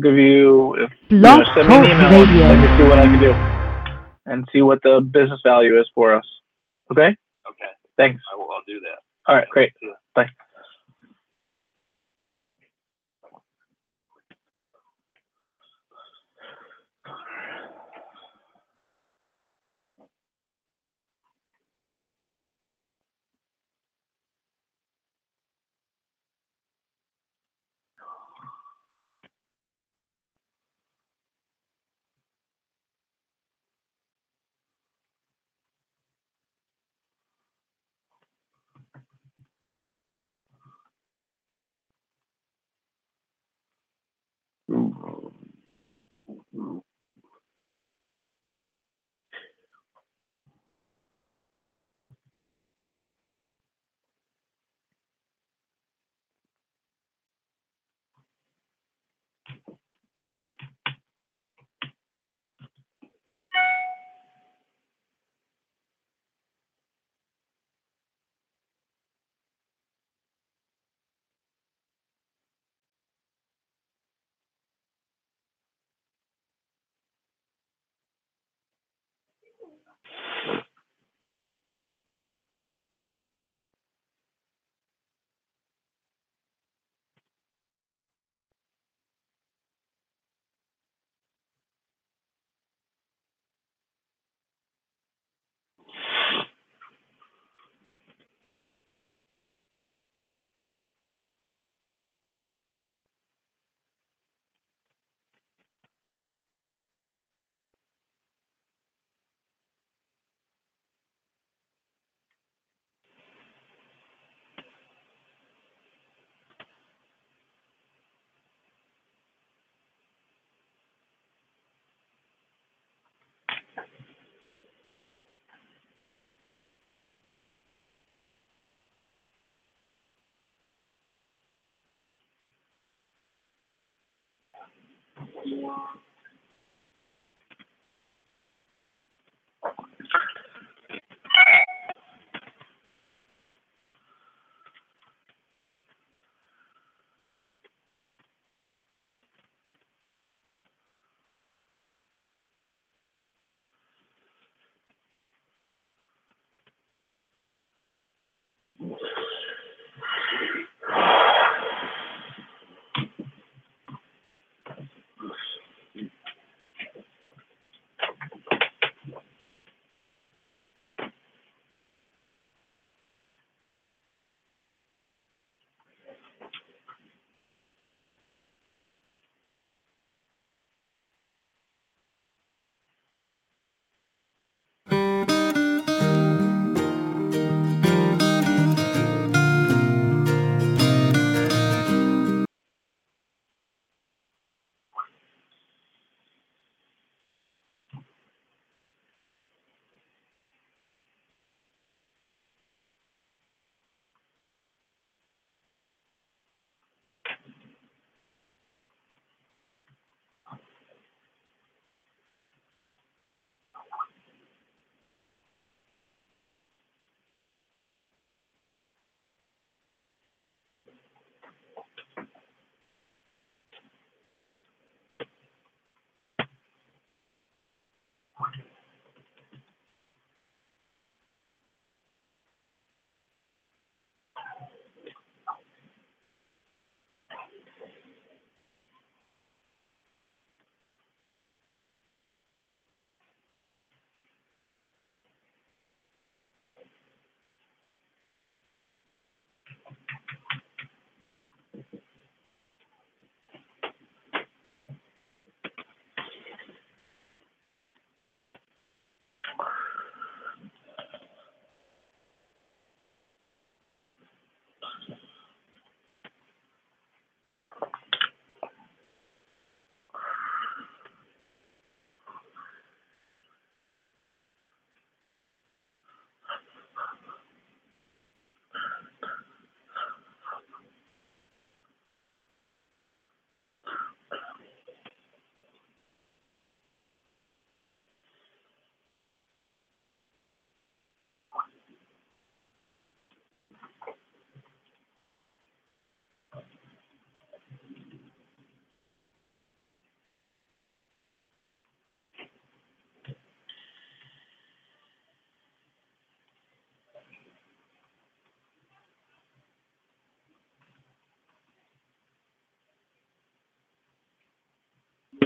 give you if you know, send me an email. and Let me Radio. see what I can do and see what the business value is for us. Okay. Okay, Thanks. I will, I'll do that. All right. Great. Bye. Yeah.